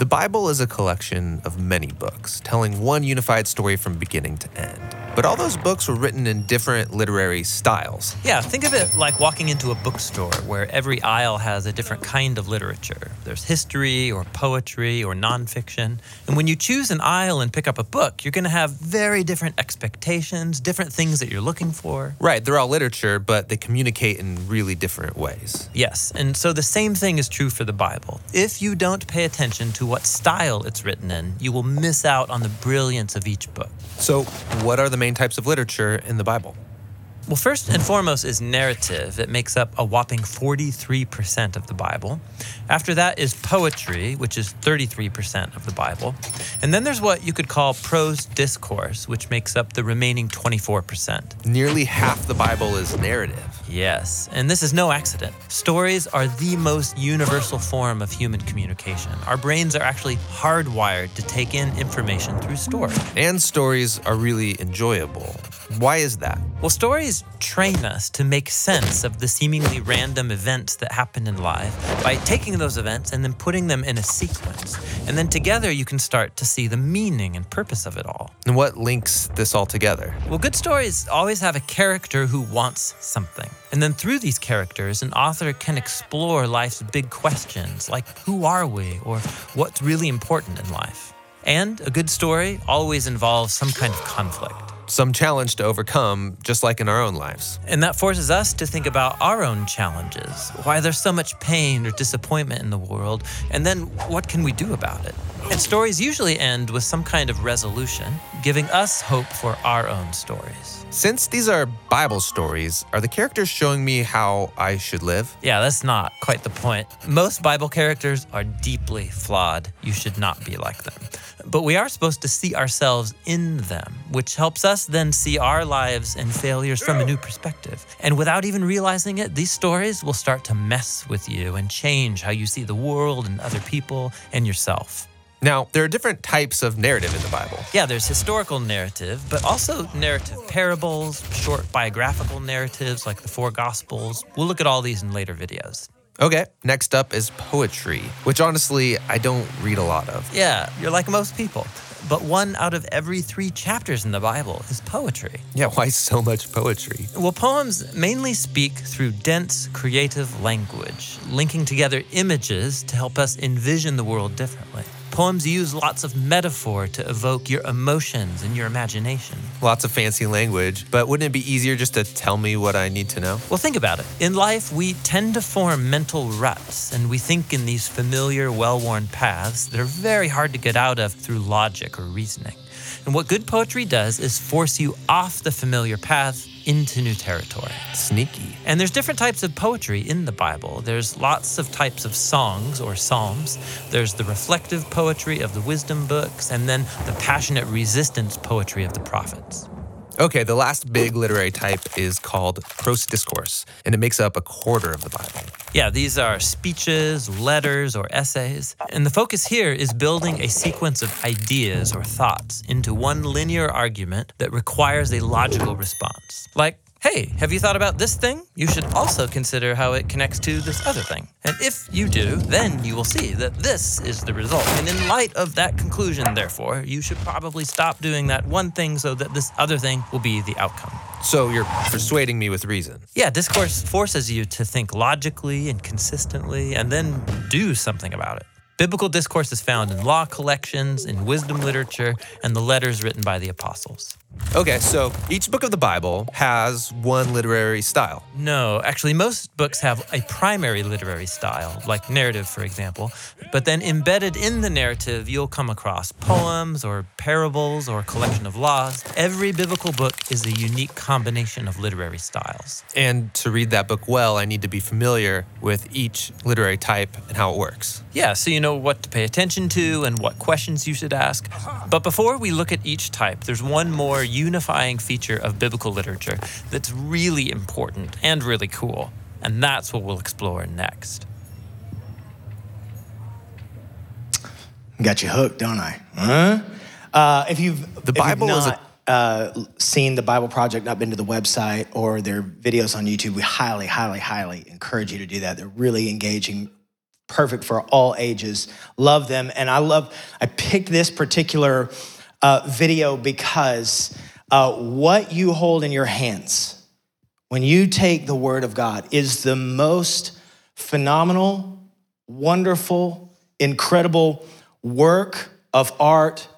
The Bible is a collection of many books, telling one unified story from beginning to end. But all those books were written in different literary styles. Yeah, think of it like walking into a bookstore where every aisle has a different kind of literature. There's history or poetry or nonfiction. And when you choose an aisle and pick up a book, you're going to have very different expectations, different things that you're looking for. Right, they're all literature, but they communicate in really different ways. Yes, and so the same thing is true for the Bible. If you don't pay attention to what style it's written in, you will miss out on the brilliance of each book. So, what are the main types of literature in the Bible? Well, first and foremost is narrative. It makes up a whopping 43% of the Bible. After that is poetry, which is 33% of the Bible. And then there's what you could call prose discourse, which makes up the remaining 24%. Nearly half the Bible is narrative. Yes, and this is no accident. Stories are the most universal form of human communication. Our brains are actually hardwired to take in information through stories. And stories are really enjoyable. Why is that? Well, stories train us to make sense of the seemingly random events that happen in life by taking those events and then putting them in a sequence. And then together you can start to see the meaning and purpose of it all. And what links this all together? Well, good stories always have a character who wants something. And then through these characters, an author can explore life's big questions like who are we or what's really important in life. And a good story always involves some kind of conflict some challenge to overcome, just like in our own lives. And that forces us to think about our own challenges, why there's so much pain or disappointment in the world, and then what can we do about it? And stories usually end with some kind of resolution, giving us hope for our own stories. Since these are Bible stories, are the characters showing me how I should live? Yeah, that's not quite the point. Most Bible characters are deeply flawed. You should not be like them. But we are supposed to see ourselves in them, which helps us then see our lives and failures from a new perspective. And without even realizing it, these stories will start to mess with you and change how you see the world and other people and yourself. Now, there are different types of narrative in the Bible. Yeah, there's historical narrative, but also narrative parables, short biographical narratives like the four Gospels. We'll look at all these in later videos. Okay, next up is poetry, which honestly, I don't read a lot of. Yeah, you're like most people. But one out of every three chapters in the Bible is poetry. Yeah, why so much poetry? Well, poems mainly speak through dense, creative language, linking together images to help us envision the world differently. Poems use lots of metaphor to evoke your emotions and your imagination. Lots of fancy language, but wouldn't it be easier just to tell me what I need to know? Well, think about it. In life, we tend to form mental ruts, and we think in these familiar, well worn paths that are very hard to get out of through logic or reasoning. And what good poetry does is force you off the familiar path into new territory. Sneaky. And there's different types of poetry in the Bible. There's lots of types of songs or psalms. There's the reflective poetry of the wisdom books, and then the passionate resistance poetry of the prophets. Okay, the last big literary type is called prose discourse, and it makes up a quarter of the Bible. Yeah, these are speeches, letters, or essays. And the focus here is building a sequence of ideas or thoughts into one linear argument that requires a logical response. Like, hey, have you thought about this thing? You should also consider how it connects to this other thing. And if you do, then you will see that this is the result. And in light of that conclusion, therefore, you should probably stop doing that one thing so that this other thing will be the outcome. So you're persuading me with reason. Yeah, discourse forces you to think logically and consistently and then do something about it. Biblical discourse is found in law collections, in wisdom literature, and the letters written by the apostles. Okay, so each book of the Bible has one literary style. No, actually, most books have a primary literary style, like narrative, for example. But then embedded in the narrative, you'll come across poems or parables or a collection of laws. Every biblical book is a unique combination of literary styles. And to read that book well, I need to be familiar with each literary type and how it works. Yeah, so you know what to pay attention to and what questions you should ask. But before we look at each type, there's one more unifying feature of biblical literature that's really important and really cool. And that's what we'll explore next. Got you hooked, don't I? Huh? Uh, if you've the Bible is not, a uh, seen the Bible Project, not been to the website or their videos on YouTube, we highly, highly, highly encourage you to do that. They're really engaging perfect for all ages. Love them. And I love, I picked this particular uh, video because uh, what you hold in your hands when you take the word of God is the most phenomenal, wonderful, incredible work of art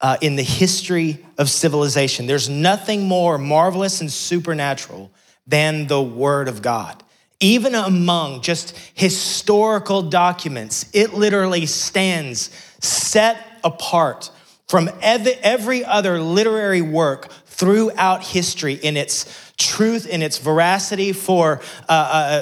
uh, in the history of civilization. There's nothing more marvelous and supernatural than the Word of God. Even among just historical documents, it literally stands set apart from every other literary work throughout history in its truth in its veracity for uh,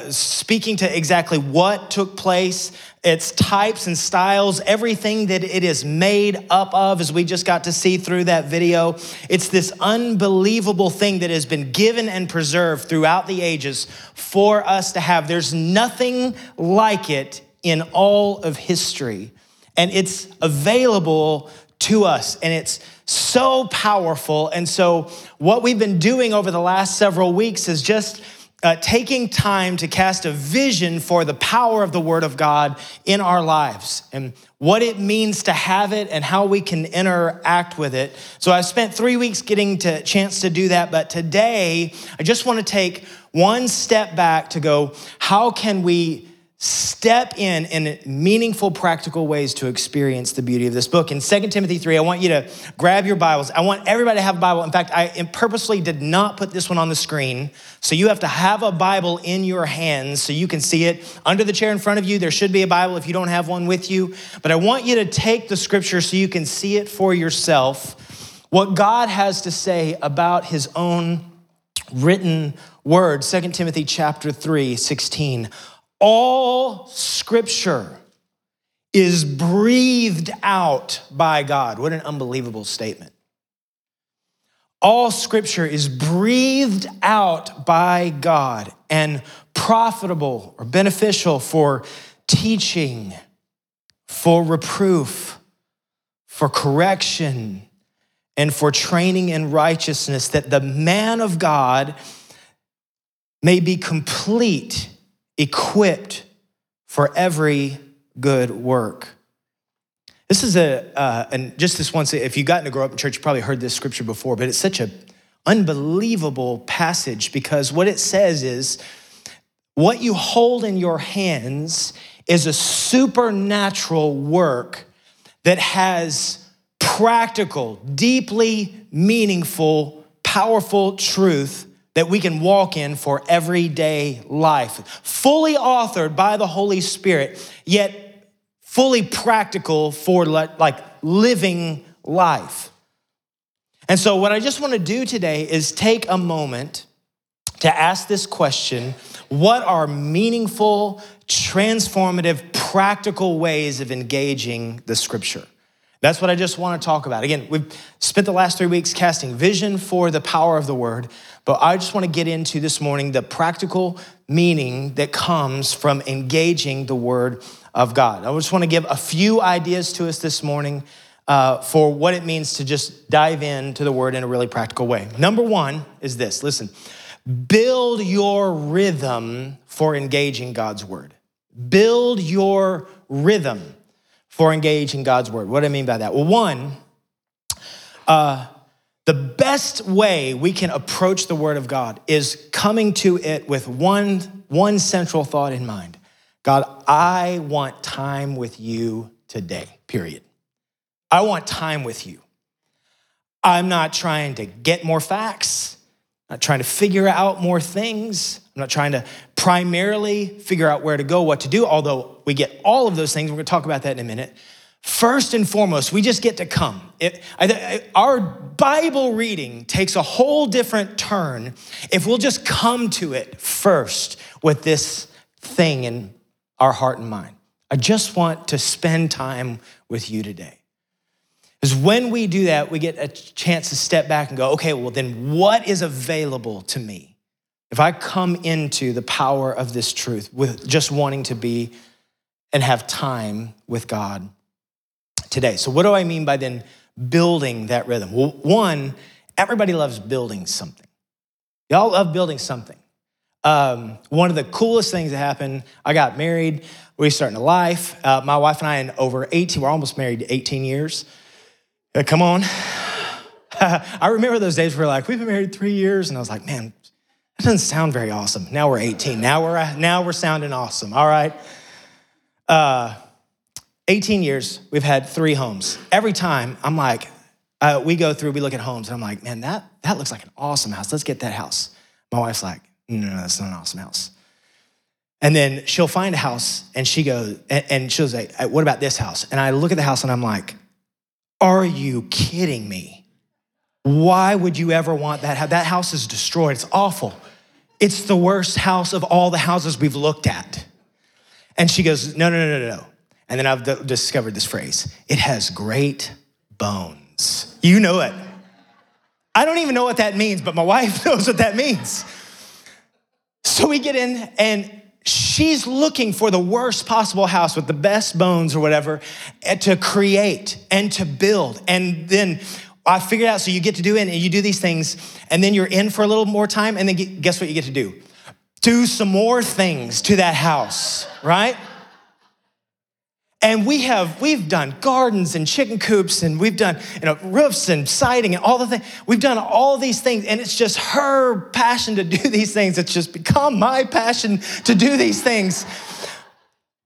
uh, speaking to exactly what took place its types and styles, everything that it is made up of, as we just got to see through that video. It's this unbelievable thing that has been given and preserved throughout the ages for us to have. There's nothing like it in all of history, and it's available to us, and it's so powerful. And so, what we've been doing over the last several weeks is just uh, taking time to cast a vision for the power of the Word of God in our lives and what it means to have it and how we can interact with it. So I've spent three weeks getting to chance to do that, but today I just want to take one step back to go, how can we step in in meaningful practical ways to experience the beauty of this book. In 2 timothy 3 i want you to grab your bibles. I want everybody to have a bible. In fact i purposely did not put this one on the screen so you have to have a bible in your hands so you can see it. Under the chair in front of you there should be a bible if you don't have one with you but i want you to take the scripture so you can see it for yourself. What god has to say about his own written word. 2 timothy chapter 3 16 all scripture is breathed out by God. What an unbelievable statement. All scripture is breathed out by God and profitable or beneficial for teaching, for reproof, for correction, and for training in righteousness, that the man of God may be complete equipped for every good work. This is a, uh, and just this once, if you've gotten to grow up in church, you probably heard this scripture before, but it's such an unbelievable passage because what it says is what you hold in your hands is a supernatural work that has practical, deeply meaningful, powerful truth that we can walk in for everyday life. Fully authored by the Holy Spirit, yet fully practical for like living life. And so, what I just want to do today is take a moment to ask this question What are meaningful, transformative, practical ways of engaging the scripture? That's what I just want to talk about. Again, we've spent the last three weeks casting vision for the power of the word, but I just want to get into this morning the practical meaning that comes from engaging the word of God. I just want to give a few ideas to us this morning uh, for what it means to just dive into the word in a really practical way. Number one is this listen, build your rhythm for engaging God's word. Build your rhythm for engaging in God's word. What do I mean by that? Well, one, uh, the best way we can approach the word of God is coming to it with one, one central thought in mind God, I want time with you today, period. I want time with you. I'm not trying to get more facts, I'm not trying to figure out more things. I'm not trying to primarily figure out where to go, what to do, although we get all of those things. We're going to talk about that in a minute. First and foremost, we just get to come. It, I, our Bible reading takes a whole different turn if we'll just come to it first with this thing in our heart and mind. I just want to spend time with you today. Because when we do that, we get a chance to step back and go, okay, well, then what is available to me? If I come into the power of this truth with just wanting to be and have time with God today. So, what do I mean by then building that rhythm? Well, one, everybody loves building something. Y'all love building something. Um, one of the coolest things that happened, I got married. We started a life. Uh, my wife and I, in over 18, we're almost married 18 years. Uh, come on. I remember those days where like, we've been married three years. And I was like, man, that doesn't sound very awesome. Now we're 18. Now we're, now we're sounding awesome. All right. Uh, 18 years, we've had three homes. Every time I'm like, uh, we go through, we look at homes, and I'm like, man, that, that looks like an awesome house. Let's get that house. My wife's like, no, no, that's not an awesome house. And then she'll find a house and she goes, and she'll say, what about this house? And I look at the house and I'm like, are you kidding me? Why would you ever want that? That house is destroyed. It's awful. It's the worst house of all the houses we've looked at. And she goes, no, no, no, no, no. And then I've discovered this phrase it has great bones. You know it. I don't even know what that means, but my wife knows what that means. So we get in, and she's looking for the worst possible house with the best bones or whatever eh, to create and to build. And then I figured out so you get to do it and you do these things, and then you're in for a little more time, and then guess what you get to do? Do some more things to that house, right? And we have we've done gardens and chicken coops and we've done you know roofs and siding and all the things. We've done all these things, and it's just her passion to do these things. It's just become my passion to do these things.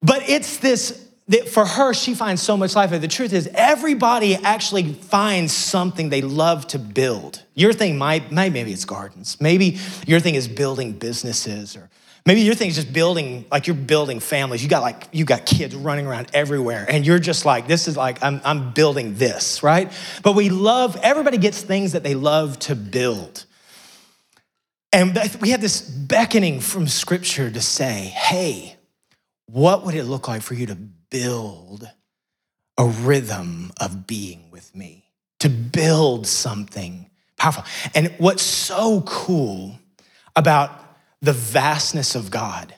But it's this that for her, she finds so much life. The truth is, everybody actually finds something they love to build. Your thing might, maybe it's gardens. Maybe your thing is building businesses or Maybe your thing is just building, like you're building families. You got like, you got kids running around everywhere, and you're just like, this is like, I'm, I'm building this, right? But we love, everybody gets things that they love to build. And we have this beckoning from scripture to say, hey, what would it look like for you to build a rhythm of being with me? To build something powerful. And what's so cool about the vastness of God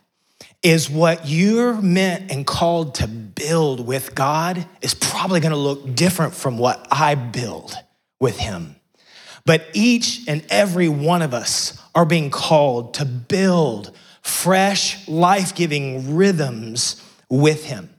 is what you're meant and called to build with God is probably going to look different from what I build with Him. But each and every one of us are being called to build fresh, life giving rhythms with Him.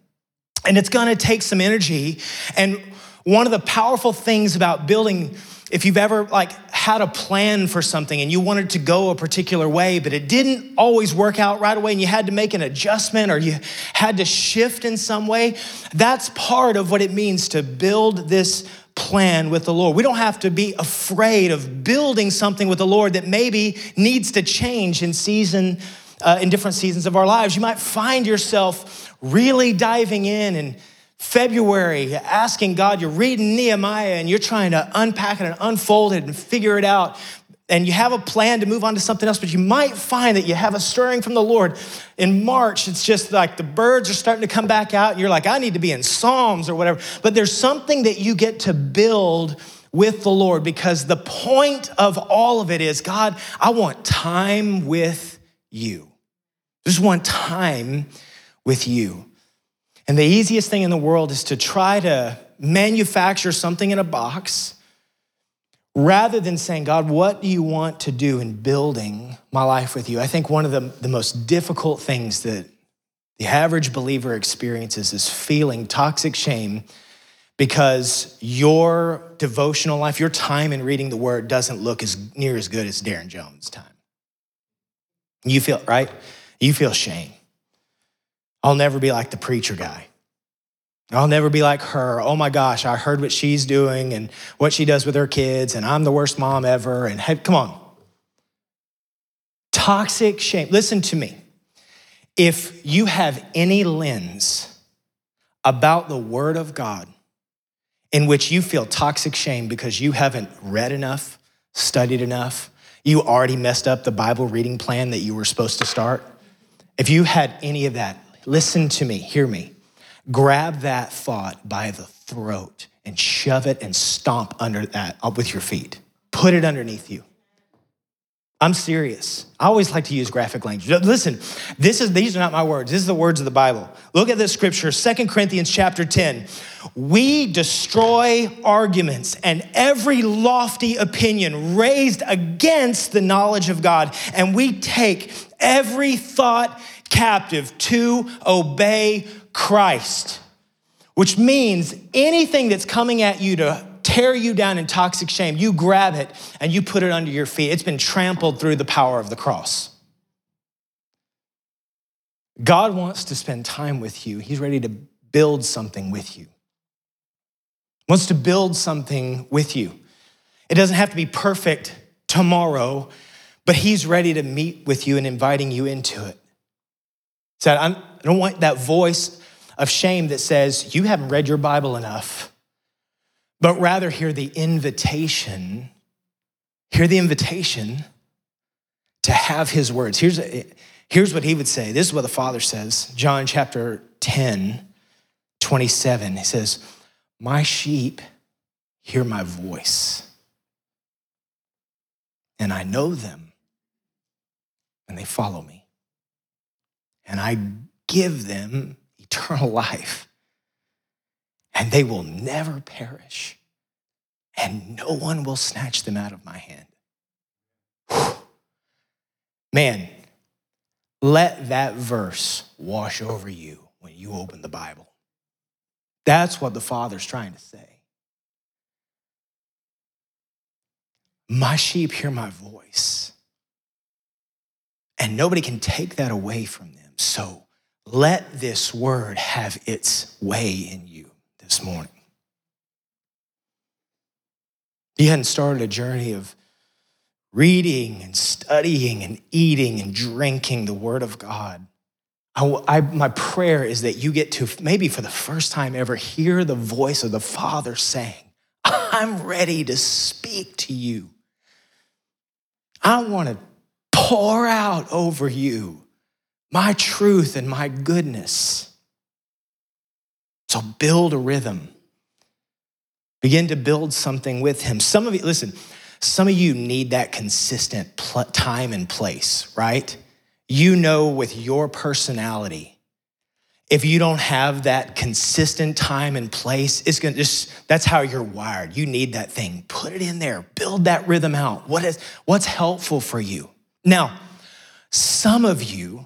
And it's going to take some energy. And one of the powerful things about building if you've ever like had a plan for something and you wanted to go a particular way but it didn't always work out right away and you had to make an adjustment or you had to shift in some way that's part of what it means to build this plan with the Lord. We don't have to be afraid of building something with the Lord that maybe needs to change in season uh, in different seasons of our lives. You might find yourself really diving in and February asking God, you're reading Nehemiah and you're trying to unpack it and unfold it and figure it out. And you have a plan to move on to something else, but you might find that you have a stirring from the Lord. In March, it's just like the birds are starting to come back out. And you're like, I need to be in Psalms or whatever. But there's something that you get to build with the Lord because the point of all of it is God, I want time with you. Just want time with you. And the easiest thing in the world is to try to manufacture something in a box rather than saying, God, what do you want to do in building my life with you? I think one of the, the most difficult things that the average believer experiences is feeling toxic shame because your devotional life, your time in reading the word doesn't look as near as good as Darren Jones' time. You feel, right? You feel shame. I'll never be like the preacher guy. I'll never be like her. Oh my gosh, I heard what she's doing and what she does with her kids, and I'm the worst mom ever. And hey, come on. Toxic shame. Listen to me. If you have any lens about the Word of God in which you feel toxic shame because you haven't read enough, studied enough, you already messed up the Bible reading plan that you were supposed to start, if you had any of that, Listen to me, hear me. Grab that thought by the throat and shove it and stomp under that up with your feet. Put it underneath you. I'm serious. I always like to use graphic language. Listen, this is these are not my words. This is the words of the Bible. Look at this scripture, Second Corinthians chapter 10. We destroy arguments and every lofty opinion raised against the knowledge of God, and we take every thought captive to obey Christ. Which means anything that's coming at you to tear you down in toxic shame, you grab it and you put it under your feet. It's been trampled through the power of the cross. God wants to spend time with you. He's ready to build something with you. Wants to build something with you. It doesn't have to be perfect tomorrow, but he's ready to meet with you and inviting you into it. Said, I don't want that voice of shame that says, You haven't read your Bible enough but rather hear the invitation, hear the invitation to have his words. Here's, here's what he would say. This is what the Father says, John chapter 10, 27. He says, My sheep hear my voice, and I know them, and they follow me. And I give them eternal life and they will never perish, and no one will snatch them out of my hand. Whew. Man, let that verse wash over you when you open the Bible. That's what the Father's trying to say. My sheep hear my voice, and nobody can take that away from them. So let this word have its way in you this morning. He hadn't started a journey of reading and studying and eating and drinking the Word of God. I, I, my prayer is that you get to, maybe for the first time ever, hear the voice of the Father saying, I'm ready to speak to you. I want to pour out over you my truth and my goodness. So build a rhythm. Begin to build something with him. Some of you, listen, some of you need that consistent pl- time and place, right? You know, with your personality, if you don't have that consistent time and place, it's gonna just, that's how you're wired. You need that thing. Put it in there, build that rhythm out. What is, what's helpful for you? Now, some of you,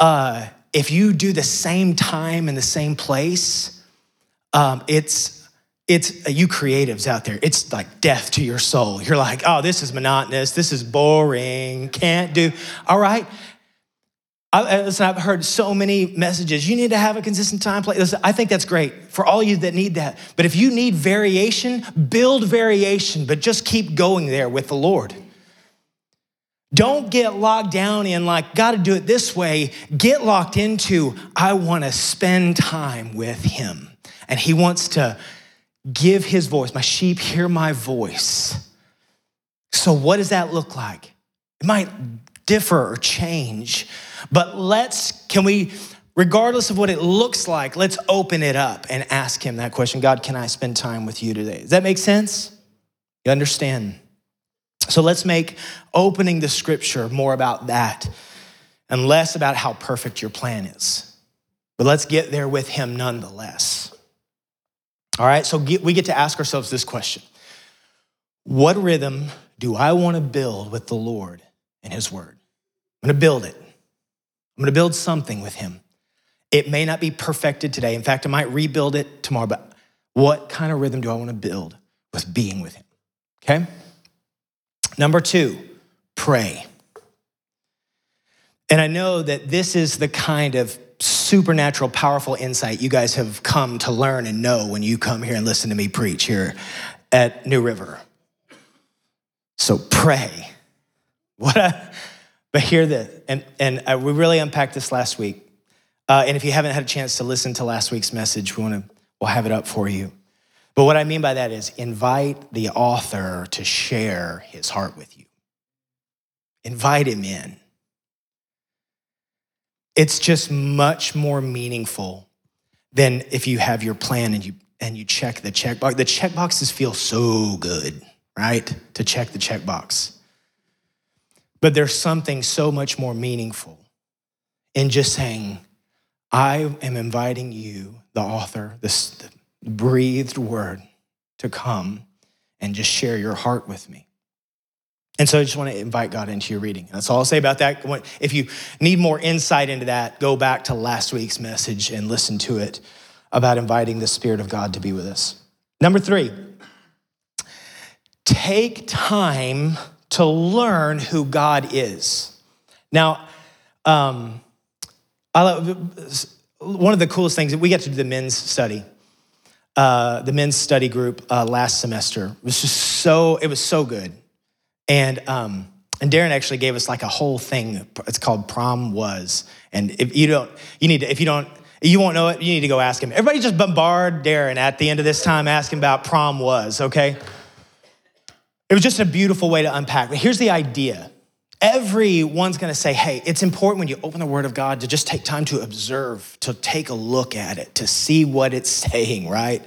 uh, if you do the same time in the same place, um, it's it's uh, you creatives out there. It's like death to your soul. You're like, oh, this is monotonous. This is boring. Can't do. All right. I, listen, I've heard so many messages. You need to have a consistent time place. Listen, I think that's great for all you that need that. But if you need variation, build variation, but just keep going there with the Lord. Don't get locked down in like, got to do it this way. Get locked into, I want to spend time with him. And he wants to give his voice. My sheep hear my voice. So, what does that look like? It might differ or change, but let's, can we, regardless of what it looks like, let's open it up and ask him that question God, can I spend time with you today? Does that make sense? You understand? So let's make opening the scripture more about that and less about how perfect your plan is. But let's get there with him nonetheless. All right, so we get to ask ourselves this question What rhythm do I want to build with the Lord and his word? I'm going to build it. I'm going to build something with him. It may not be perfected today. In fact, I might rebuild it tomorrow, but what kind of rhythm do I want to build with being with him? Okay? Number two, pray. And I know that this is the kind of supernatural, powerful insight you guys have come to learn and know when you come here and listen to me preach here at New River. So pray. What a, but hear this, and, and uh, we really unpacked this last week. Uh, and if you haven't had a chance to listen to last week's message, we want to, we'll have it up for you. But what I mean by that is invite the author to share his heart with you. Invite him in. It's just much more meaningful than if you have your plan and you and you check the checkbox. The checkboxes feel so good, right? To check the checkbox. But there's something so much more meaningful in just saying, I am inviting you, the author, this breathed word, to come and just share your heart with me. And so I just want to invite God into your reading. That's all I'll say about that. If you need more insight into that, go back to last week's message and listen to it about inviting the Spirit of God to be with us. Number three, take time to learn who God is. Now, um, I love, one of the coolest things that we got to do the men's study, uh, the men's study group uh, last semester. It was just so it was so good, and um, and Darren actually gave us like a whole thing. It's called prom was, and if you don't, you need to if you don't. You won't know it. You need to go ask him. Everybody just bombard Darren at the end of this time asking about prom was, okay? It was just a beautiful way to unpack. But here's the idea everyone's going to say, hey, it's important when you open the Word of God to just take time to observe, to take a look at it, to see what it's saying, right?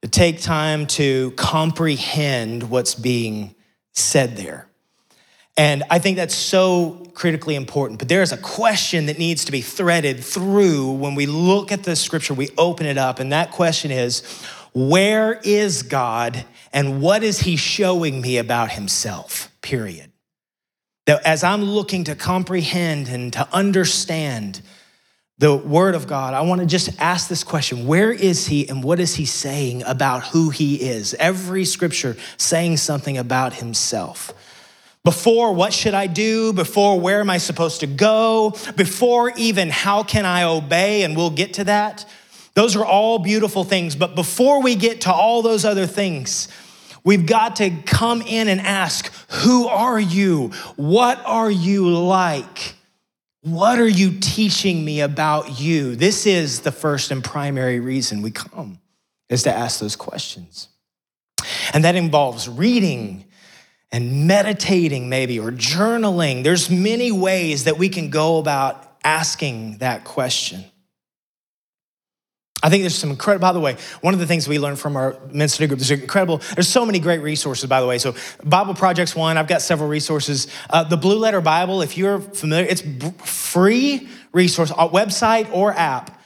To take time to comprehend what's being said there. And I think that's so critically important. But there is a question that needs to be threaded through when we look at the scripture, we open it up, and that question is where is God and what is he showing me about himself? Period. That as I'm looking to comprehend and to understand the word of God, I want to just ask this question Where is he and what is he saying about who he is? Every scripture saying something about himself. Before, what should I do? Before, where am I supposed to go? Before, even, how can I obey? And we'll get to that. Those are all beautiful things. But before we get to all those other things, We've got to come in and ask, Who are you? What are you like? What are you teaching me about you? This is the first and primary reason we come, is to ask those questions. And that involves reading and meditating, maybe, or journaling. There's many ways that we can go about asking that question. I think there's some incredible, by the way, one of the things we learned from our men's study group, there's incredible, there's so many great resources, by the way. So Bible Project's one, I've got several resources. Uh, the Blue Letter Bible, if you're familiar, it's free resource, website or app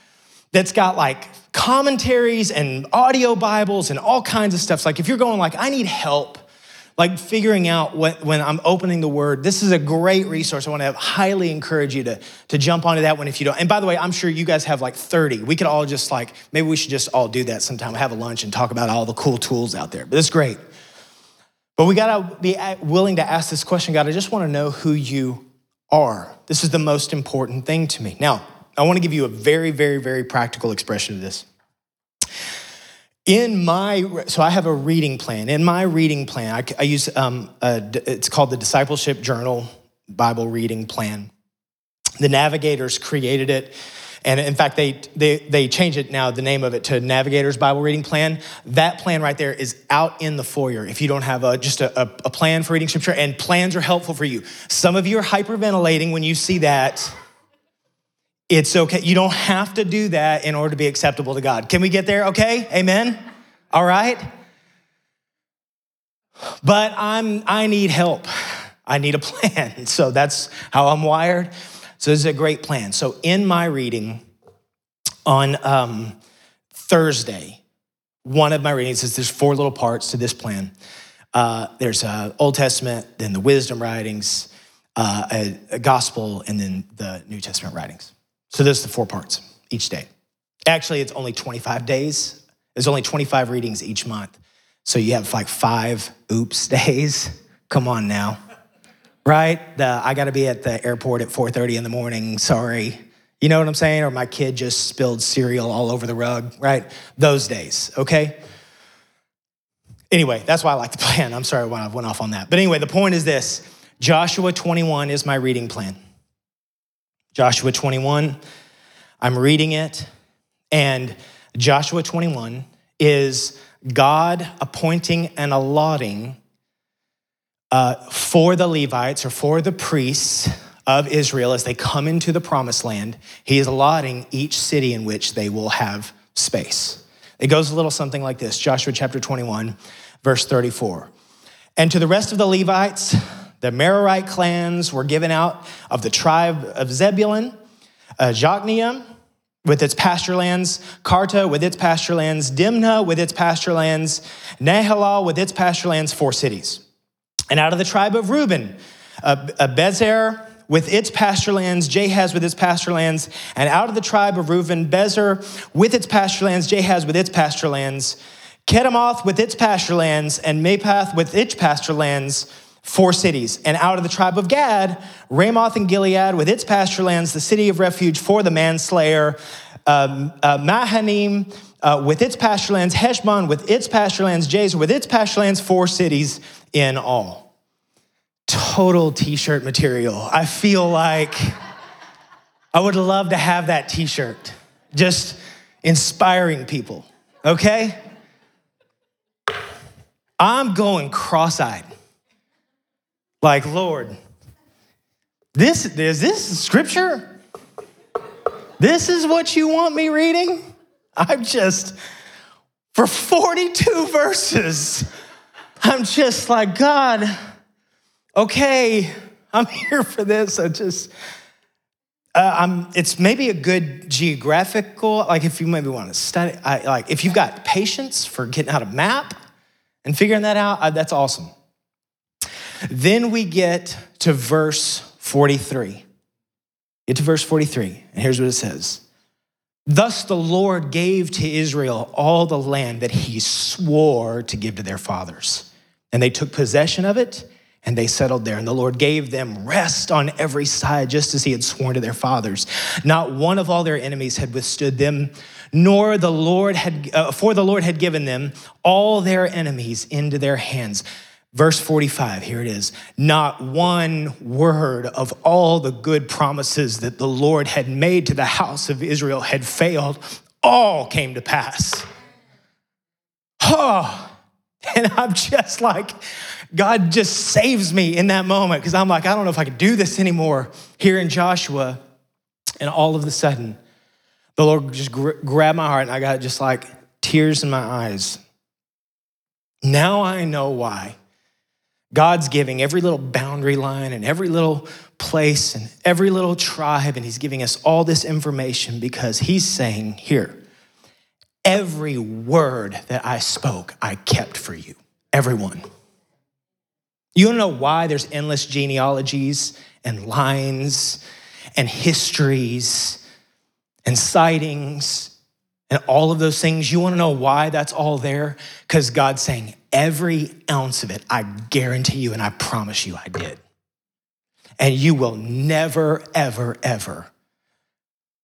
that's got like commentaries and audio Bibles and all kinds of stuff. So like if you're going like, I need help like figuring out what, when I'm opening the word, this is a great resource. I want to highly encourage you to, to jump onto that one if you don't. And by the way, I'm sure you guys have like 30. We could all just like, maybe we should just all do that sometime, have a lunch and talk about all the cool tools out there. But it's great. But we got to be willing to ask this question God, I just want to know who you are. This is the most important thing to me. Now, I want to give you a very, very, very practical expression of this in my so i have a reading plan. In my reading plan i, I use um, a, it's called the discipleship journal bible reading plan. The navigators created it and in fact they, they they changed it now the name of it to navigators bible reading plan. That plan right there is out in the foyer if you don't have a, just a, a plan for reading scripture and plans are helpful for you. Some of you are hyperventilating when you see that it's okay. You don't have to do that in order to be acceptable to God. Can we get there? Okay? Amen? All right? But I'm I need help. I need a plan. So that's how I'm wired. So this is a great plan. So in my reading on um, Thursday, one of my readings is there's four little parts to this plan. Uh, there's uh, Old Testament, then the wisdom writings, uh, a, a gospel, and then the New Testament writings. So there's the four parts each day. Actually, it's only 25 days. There's only 25 readings each month. So you have like five oops days. Come on now. Right? The, I got to be at the airport at 4:30 in the morning. Sorry. You know what I'm saying? Or my kid just spilled cereal all over the rug, right? Those days, okay? Anyway, that's why I like the plan. I'm sorry when I went off on that. But anyway, the point is this Joshua 21 is my reading plan. Joshua 21. I'm reading it, and Joshua 21 is God appointing and allotting uh, for the Levites or for the priests of Israel as they come into the promised land, he is allotting each city in which they will have space. It goes a little something like this Joshua chapter 21, verse 34. And to the rest of the Levites, The Merarite clans were given out of the tribe of Zebulun, uh, Jokneam with its pasture lands, Kartah with its pasture lands, Dimnah with its pasture lands, Nahalal with its pasture lands, four cities. And out of the tribe of Reuben, uh, uh, Bezer with its pasture lands, Jahaz with its pasture lands, and out of the tribe of Reuben, Bezer with its pasture lands, Jahaz with its pasture lands, Kedemoth with its pasture lands, and Mephaath with its pasture lands, four cities. And out of the tribe of Gad, Ramoth and Gilead with its pasture lands, the city of refuge for the manslayer, um, uh, Mahanaim uh, with its pasture lands, Heshbon with its pasture lands, Jazer with its pasture lands, four cities in all. Total t shirt material. I feel like I would love to have that t shirt, just inspiring people, okay? I'm going cross eyed. Like, Lord, this is this scripture? This is what you want me reading? I'm just, for 42 verses, I'm just like, God, okay, I'm here for this. I just, uh, I'm, it's maybe a good geographical, like if you maybe want to study, I, like if you've got patience for getting out a map and figuring that out, uh, that's awesome. Then we get to verse 43. Get to verse 43, and here's what it says. Thus the Lord gave to Israel all the land that he swore to give to their fathers. And they took possession of it and they settled there. And the Lord gave them rest on every side, just as he had sworn to their fathers. Not one of all their enemies had withstood them, nor the Lord had, uh, for the Lord had given them all their enemies into their hands. Verse 45, here it is. Not one word of all the good promises that the Lord had made to the house of Israel had failed. All came to pass. Oh, and I'm just like, God just saves me in that moment because I'm like, I don't know if I can do this anymore here in Joshua. And all of a sudden, the Lord just grabbed my heart and I got just like tears in my eyes. Now I know why God's giving every little boundary line and every little place and every little tribe, and He's giving us all this information because He's saying, Here, every word that I spoke, I kept for you. Everyone. You wanna know why there's endless genealogies and lines and histories and sightings and all of those things? You wanna know why that's all there? Because God's saying, every ounce of it, I guarantee you and I promise you I did. And you will never, ever, ever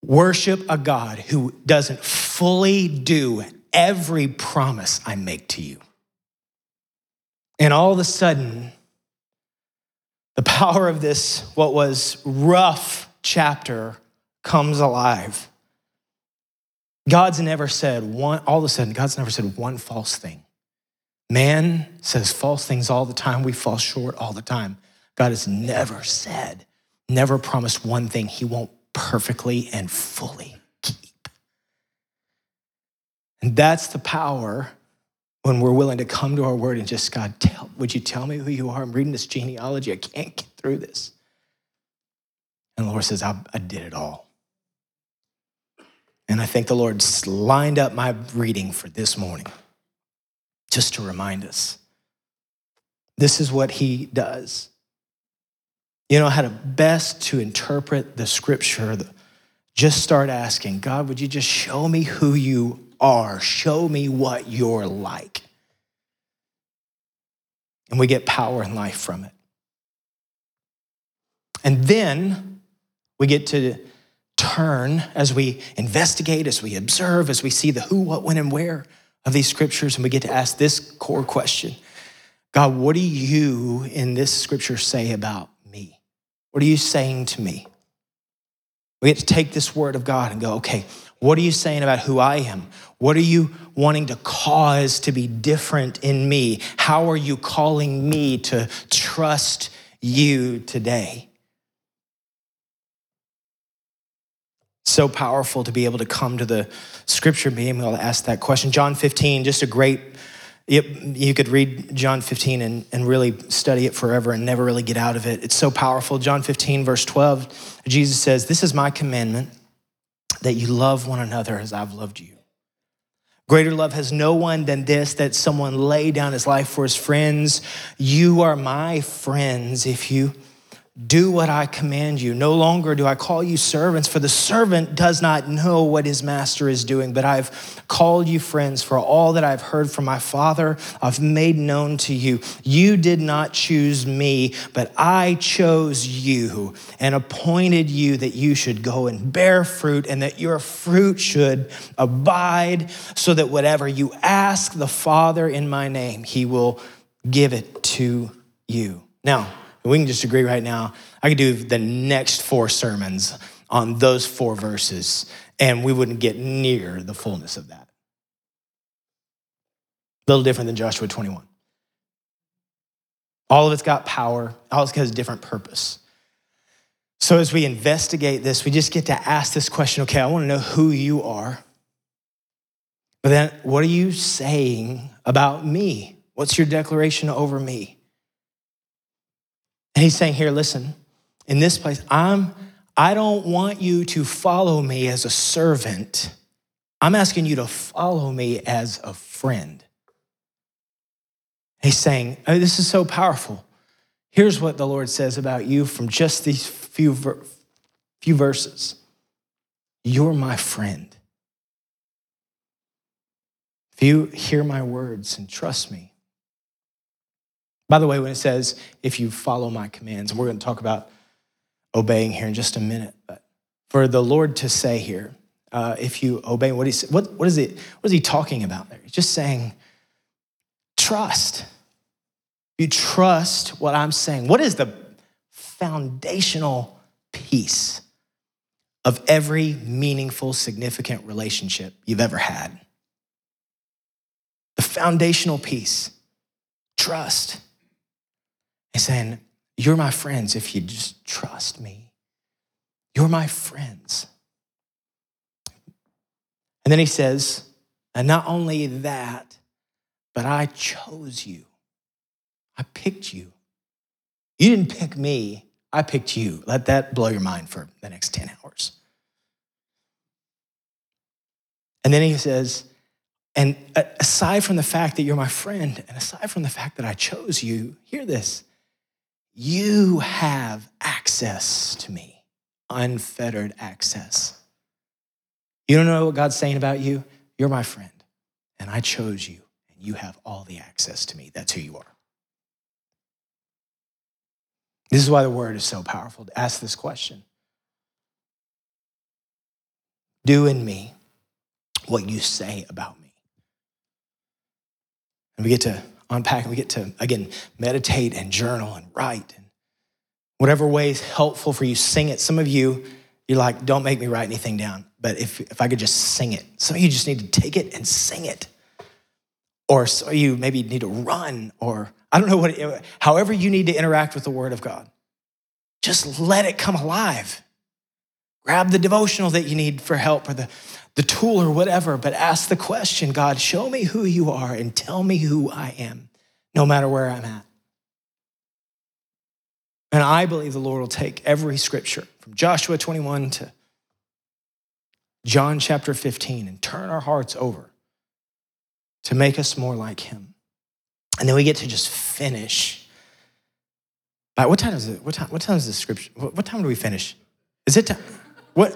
worship a God who doesn't fully do every promise I make to you. And all of a sudden, the power of this, what was rough chapter, comes alive. God's never said one, all of a sudden, God's never said one false thing. Man says false things all the time. We fall short all the time. God has never said, never promised one thing he won't perfectly and fully keep. And that's the power when we're willing to come to our word and just, God, tell, would you tell me who you are? I'm reading this genealogy. I can't get through this. And the Lord says, I, I did it all. And I think the Lord lined up my reading for this morning just to remind us. This is what he does. You know how to best to interpret the scripture. Just start asking, God, would you just show me who you are? Show me what you're like. And we get power and life from it. And then we get to turn as we investigate, as we observe, as we see the who, what, when, and where of these scriptures, and we get to ask this core question God, what do you in this scripture say about me? What are you saying to me? We get to take this word of God and go, okay, what are you saying about who I am? What are you wanting to cause to be different in me? How are you calling me to trust you today? So powerful to be able to come to the scripture and be able to ask that question. John 15, just a great You could read John 15 and, and really study it forever and never really get out of it. It's so powerful. John 15, verse 12, Jesus says, This is my commandment that you love one another as I've loved you. Greater love has no one than this that someone lay down his life for his friends. You are my friends if you do what I command you. No longer do I call you servants, for the servant does not know what his master is doing, but I've called you friends, for all that I've heard from my Father, I've made known to you. You did not choose me, but I chose you and appointed you that you should go and bear fruit and that your fruit should abide, so that whatever you ask the Father in my name, he will give it to you. Now, we can just agree right now. I could do the next four sermons on those four verses, and we wouldn't get near the fullness of that. A little different than Joshua 21. All of it's got power, all of it has got a different purpose. So as we investigate this, we just get to ask this question okay, I want to know who you are. But then, what are you saying about me? What's your declaration over me? And he's saying, Here, listen, in this place, I'm, I don't want you to follow me as a servant. I'm asking you to follow me as a friend. He's saying, oh, This is so powerful. Here's what the Lord says about you from just these few, few verses You're my friend. If you hear my words and trust me, by the way, when it says, if you follow my commands, and we're going to talk about obeying here in just a minute, but for the Lord to say here, uh, if you obey, what, he, what, what, is it, what is he talking about there? He's just saying, trust. You trust what I'm saying. What is the foundational piece of every meaningful, significant relationship you've ever had? The foundational piece trust. He's saying, You're my friends if you just trust me. You're my friends. And then he says, And not only that, but I chose you. I picked you. You didn't pick me, I picked you. Let that blow your mind for the next 10 hours. And then he says, and aside from the fact that you're my friend, and aside from the fact that I chose you, hear this you have access to me, unfettered access. You don't know what God's saying about you? You're my friend, and I chose you, and you have all the access to me. That's who you are. This is why the word is so powerful to ask this question Do in me what you say about me. And we get to unpack we get to, again, meditate and journal and write and whatever way is helpful for you, sing it. Some of you, you're like, don't make me write anything down. But if, if I could just sing it, some of you just need to take it and sing it. Or of you maybe need to run, or I don't know what, however you need to interact with the Word of God. Just let it come alive. Grab the devotional that you need for help or the, the tool or whatever, but ask the question God, show me who you are and tell me who I am, no matter where I'm at. And I believe the Lord will take every scripture from Joshua 21 to John chapter 15 and turn our hearts over to make us more like Him. And then we get to just finish. By what time is it? What time, what time is the scripture? What time do we finish? Is it time? What?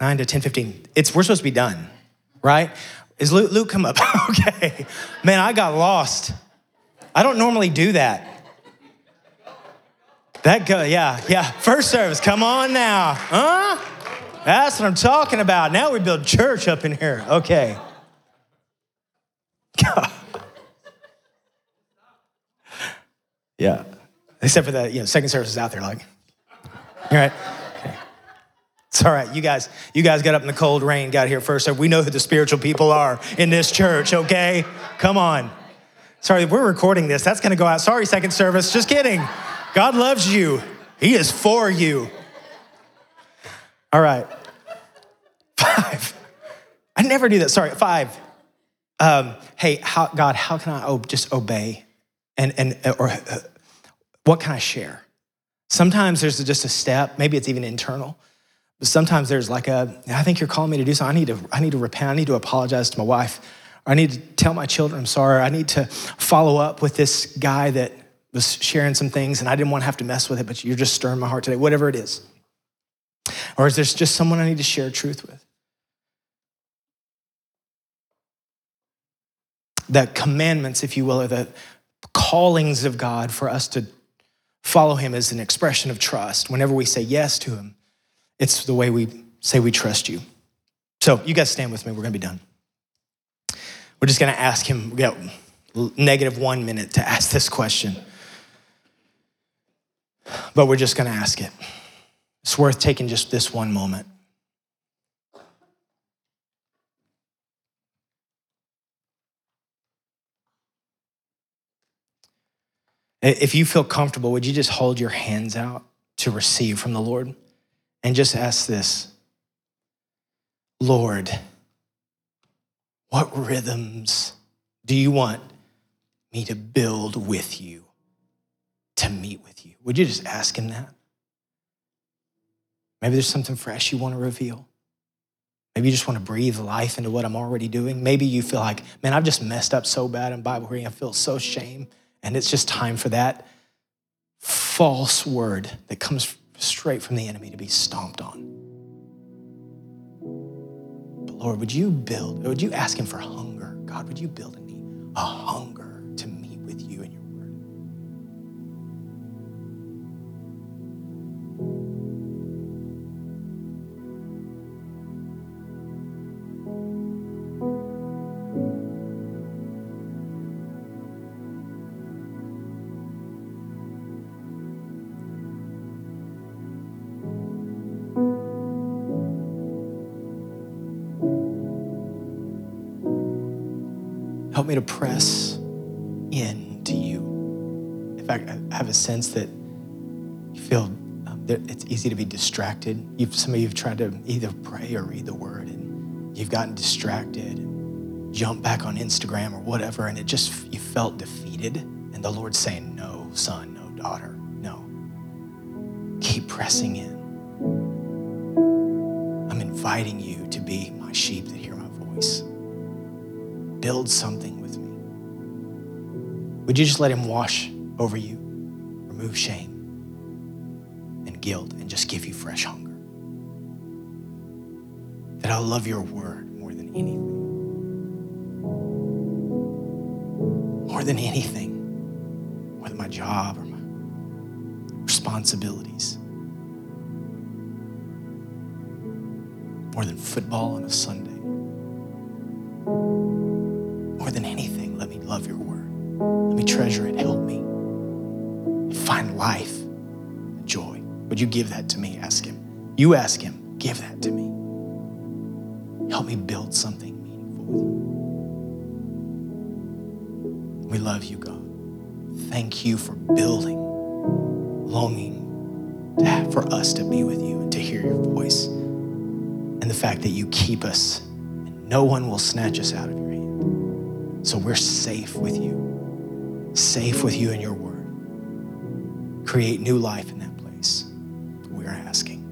9 to 10, 15. It's, we're supposed to be done, right? Is Luke, Luke come up? okay. Man, I got lost. I don't normally do that. That go, yeah, yeah. First service, come on now. Huh? That's what I'm talking about. Now we build church up in here. Okay. yeah. Except for that, you know, second service is out there like, all right. It's all right. You guys, you guys got up in the cold rain, got here first. So we know who the spiritual people are in this church, okay? Come on. Sorry, we're recording this. That's to go out. Sorry, second service. Just kidding. God loves you, He is for you. All right. Five. I never do that. Sorry, five. um, hey, how, God, how can I just obey? And, and or uh, what can I share? Sometimes there's just a step, maybe it's even internal. But sometimes there's like a, I think you're calling me to do something. I need to, I need to repent. I need to apologize to my wife. Or I need to tell my children I'm sorry. I need to follow up with this guy that was sharing some things and I didn't want to have to mess with it, but you're just stirring my heart today, whatever it is. Or is there just someone I need to share truth with? The commandments, if you will, are the callings of God for us to follow him as an expression of trust. Whenever we say yes to him, it's the way we say we trust you. So you guys stand with me. We're going to be done. We're just going to ask him, we got negative one minute to ask this question. But we're just going to ask it. It's worth taking just this one moment. If you feel comfortable, would you just hold your hands out to receive from the Lord and just ask this Lord, what rhythms do you want me to build with you, to meet with you? Would you just ask Him that? Maybe there's something fresh you want to reveal. Maybe you just want to breathe life into what I'm already doing. Maybe you feel like, man, I've just messed up so bad in Bible reading. I feel so shame. And it's just time for that false word that comes straight from the enemy to be stomped on. But Lord, would you build, would you ask him for hunger? God, would you build in me a hunger? Help me to press into you. In fact, I have a sense that you feel um, that it's easy to be distracted. You've, some of you have tried to either pray or read the word, and you've gotten distracted, jumped back on Instagram or whatever, and it just you felt defeated. And the Lord's saying, "No, son, no, daughter, no. Keep pressing in. I'm inviting you to be my sheep build something with me? Would you just let Him wash over you, remove shame and guilt, and just give you fresh hunger? That I'll love your word more than anything. More than anything, more than my job or my responsibilities. More than football on a Sunday. Me treasure it. Help me find life joy. Would you give that to me? Ask him. You ask him, give that to me. Help me build something meaningful with you. We love you, God. Thank you for building, longing to for us to be with you and to hear your voice. And the fact that you keep us and no one will snatch us out of your hand. so we're safe with you, safe with you and your word. Create new life in that place. We're asking.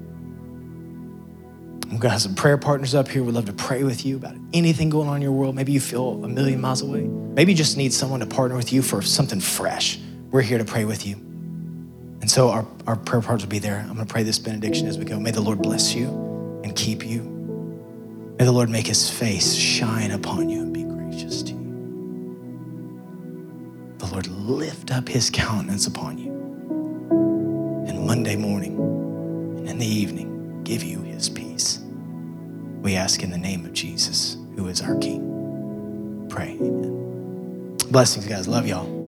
I'm going to have some prayer partners up here. We'd love to pray with you about anything going on in your world. Maybe you feel a million miles away. Maybe you just need someone to partner with you for something fresh. We're here to pray with you. And so our, our prayer partners will be there. I'm going to pray this benediction as we go. May the Lord bless you and keep you. May the Lord make his face shine upon you lift up his countenance upon you. And Monday morning and in the evening, give you his peace. We ask in the name of Jesus, who is our King. Pray. Amen. Blessings, guys. Love y'all.